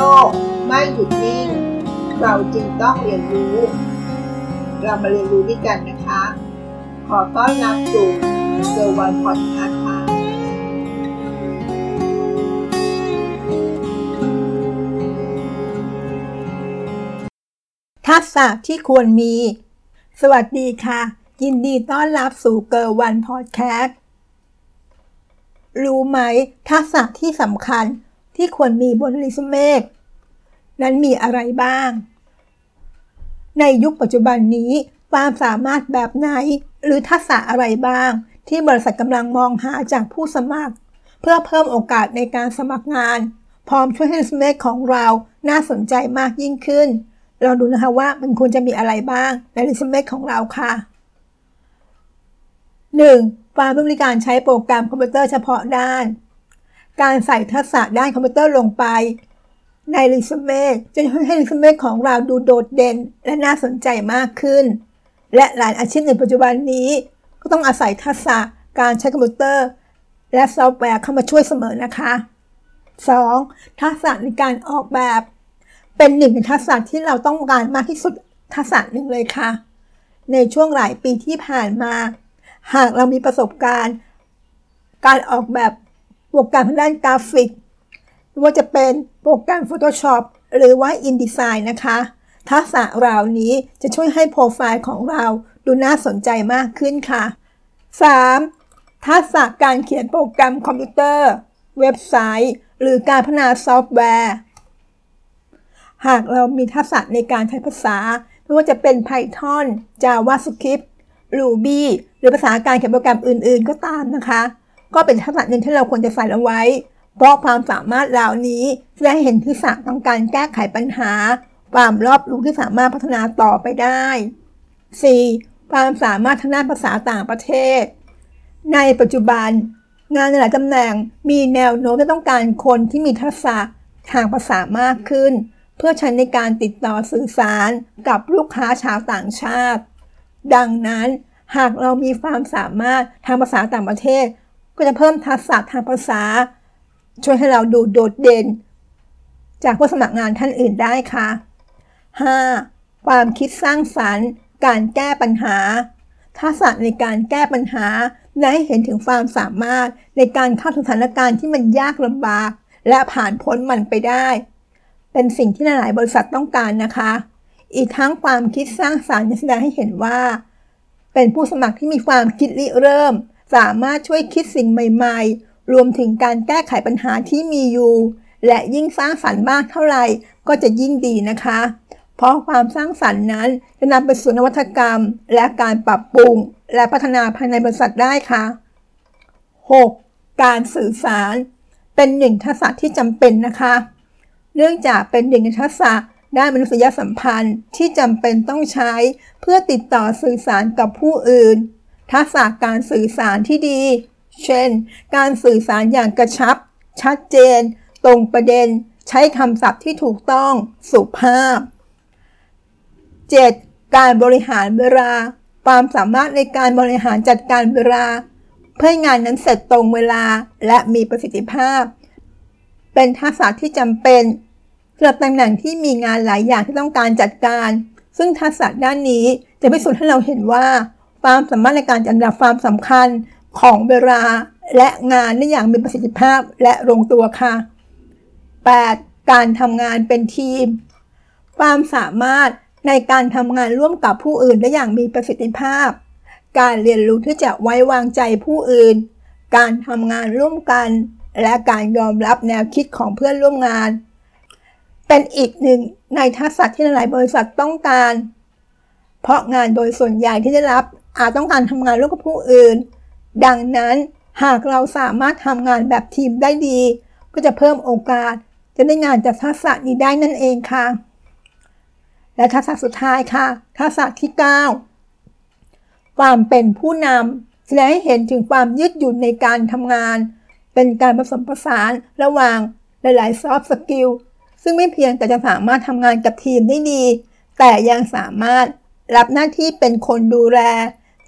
โลกไม่หยุดนิ่ง เราจึงต้องเรียนรู้ เรามาเรียนรู้ด้วยกันนะคะ ขอต้อนรับสู่เซอร์วันพอดแคสต์ค่ะทักษะที่ควรมี สวัสดีค่ะ ยินดีต้อนรับสู่เกอร์วันพอดแคสต์รู้ไหม ทักษะที่สำคัญ ที่ควรมีบนรีสูเม่นั้นมีอะไรบ้าง ในยุคปัจจุบันนี้ความสามารถแบบไหน หรือทักษะอะไรบ้าง ที่บริษัทกำลังมองหาจากผู้สมัคร เพื่อเพิ่มโอกาสในการสมัครงาน พร้อมช่วยให้รีสูเม่ของเราน่าสนใจมากยิ่งขึ้นลองดูนะคะว่ามันควรจะมีอะไรบ้างในรีสูเม่ของเราค่ะ 1. ความรู้ในการใช้โปรแกรมคอมพิวเตอร์เฉพาะด้าน การใส่ทักษะด้านคอมพิวเตอร์ลงไป ในรีสูเม่จะช่วยให้รีสูเม่ของเราดูโดดเด่น และน่าสนใจมากขึ้น และหลายอาชีพในปัจจุบันนี้ ก็ต้องอาศัยทักษะการใช้คอมพิวเตอร์ และซอฟต์แวร์เข้ามาช่วยเสมอนะคะ 2. ทักษะในการออกแบบ เป็นหนึ่งในทักษะที่เราต้องการมากที่สุดทักษะหนึ่งเลยค่ะ ในช่วงหลายปีที่ผ่านมา หากเรามีประสบการณ์ การออกแบบ โปรแกรมทางด้านกราฟิกไม่ว่าจะเป็นโปรแกรม Photoshop หรือว่า InDesign นะคะ ทักษะเหล่านี้จะช่วยให้โปรไฟล์ของเราดูน่าสนใจมากขึ้นค่ะ 3. ทักษะการเขียนโปรแกรมคอมพิวเตอร์ เว็บไซต์ หรือการพัฒนาซอฟต์แวร์ หากเรามีทักษะในการใช้ภาษา ไม่ว่าจะเป็น Python JavaScript Ruby หรือภาษาการเขียนโปรแกรมอื่น ๆ ก็ตามนะคะ ก็เป็นทักษะหนึ่งที่เราควรจะใส่เอาไว้ เพราะความสามารถเหล่านี้จะให้เห็นทักษะของการแก้ไขปัญหา ความรอบรู้ที่สามารถพัฒนาต่อไปได้ 4. ความสามารถทางด้านภาษาต่างประเทศ ในปัจจุบัน งานในหลายตำแหน่งมีแนวโน้มจะต้องการคนที่มีทักษะทางภาษามากขึ้น เพื่อใช้ในการติดต่อสื่อสารกับลูกค้าชาวต่างชาติ ดังนั้นหากเรามีความสามารถทางภาษาต่างประเทศ ก็จะเพิ่มทักษะทางภาษา ช่วยให้เราดูโดดเด่น จากผู้สมัครงานท่านอื่นได้ค่ะ 5. ความคิดสร้างสรรค์ การแก้ปัญหา ทักษะในการแก้ปัญหาและให้เห็นถึงความสามารถในการเข้าสถานการณ์ที่มันยากลำบาก และผ่านพ้นมันไปได้ เป็นสิ่งที่หลายบริษัทต้องการนะคะ อีกทั้งความคิดสร้างสรรค์แสดงให้เห็นว่า เป็นผู้สมัครที่มีความคิดริเริ่ม สามารถช่วยคิดสิ่งใหม่ๆ รวมถึงการแก้ไขปัญหาที่มีอยู่ และยิ่งสร้างสรรค์มากเท่าไหร่ก็จะยิ่งดีนะคะ เพราะความสร้างสรรค์นั้นจะนำไปสู่นวัตกรรม และการปรับปรุง และพัฒนาภายในบริษัทได้ค่ะ 6. การสื่อสาร เป็นหนึ่งทักษะที่จำเป็นนะคะ เนื่องจากเป็นหนึ่งในทักษะด้านมนุษยสัมพันธ์ที่จำเป็นต้องใช้ เพื่อติดต่อสื่อสารกับผู้อื่น ทักษะการสื่อสารที่ดี เช่น การสื่อสารอย่างกระชับ ชัดเจน ตรงประเด็น ใช้คำศัพท์ที่ถูกต้อง สุภาพ 7. การบริหารเวลา ความสามารถในการบริหารจัดการเวลา เพื่อให้งานนั้นเสร็จตรงเวลาและมีประสิทธิภาพ เป็นทักษะที่จำเป็นสำหรับตำแหน่งที่มีงานหลายอย่างที่ต้องการจัดการ ซึ่งทักษะด้านนี้จะพิสูจน์ให้เราเห็นว่า ความสามารถในการจัดลำดับความสำคัญของเวลาและงานได้อย่างมีประสิทธิภาพและลงตัวค่ะ 8. การทำงานเป็นทีม ความสามารถในการทำงานร่วมกับผู้อื่นได้อย่างมีประสิทธิภาพ การเรียนรู้ที่จะไว้วางใจผู้อื่น การทำงานร่วมกัน และการยอมรับแนวคิดของเพื่อนร่วมงาน เป็นอีกหนึ่งในทักษะที่หลายบริษัทต้องการ เพราะงานโดยส่วนใหญ่ที่ได้รับ อาจต้องการทำงานร่วมกับผู้อื่น ดังนั้นหากเราสามารถทำงานแบบทีมได้ดี ก็จะเพิ่มโอกาสจะได้งานจากทักษะนี้ได้นั่นเองค่ะ และทักษะสุดท้ายค่ะ ทักษะที่ 9 ความเป็นผู้นำแสดงให้เห็นถึงความยืดหยุ่นในการทำงาน เป็นการผสมผสานระหว่างหลายๆ soft skillซึ่งไม่เพียงแต่จะสามารถทำงานกับทีมได้ดี แต่ยังสามารถรับหน้าที่เป็นคนดูแล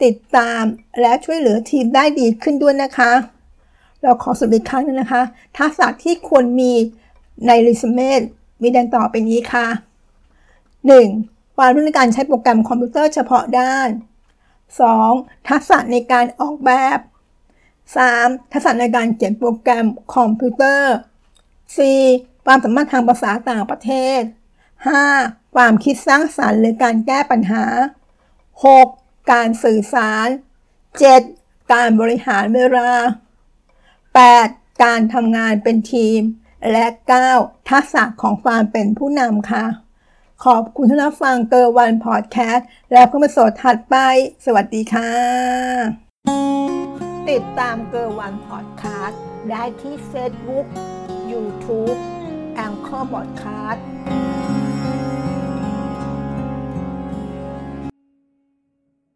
ติดตามและช่วยเหลือทีมได้ดีขึ้นด้วยนะคะ เราขอสรุปอีกครั้งนึงนะคะ ทักษะที่ควรมีในรีสเม่มีดังต่อไปนี้ค่ะ 1. ความรู้ในการใช้โปรแกรมคอมพิวเตอร์เฉพาะด้าน 2. ทักษะในการออกแบบ 3. ทักษะในการเขียนโปรแกรมคอมพิวเตอร์ 4. ความสามารถทางภาษาต่างประเทศ 5. ความคิดสร้างสรรค์หรือการแก้ปัญหา 6. การสื่อสาร 7. การบริหารเวลา 8. การทำงานเป็นทีม และ 9. ทักษะของความเป็นผู้นำค่ะ ขอบคุณที่รับฟังเกอร์วันพอดแคสต์แล้วก็มาสดถัดไป สวัสดีค่ะ ติดตามเกอร์วันพอดแคสต์ได้ที่ Facebook YouTube แองเกอร์บอดแคสต์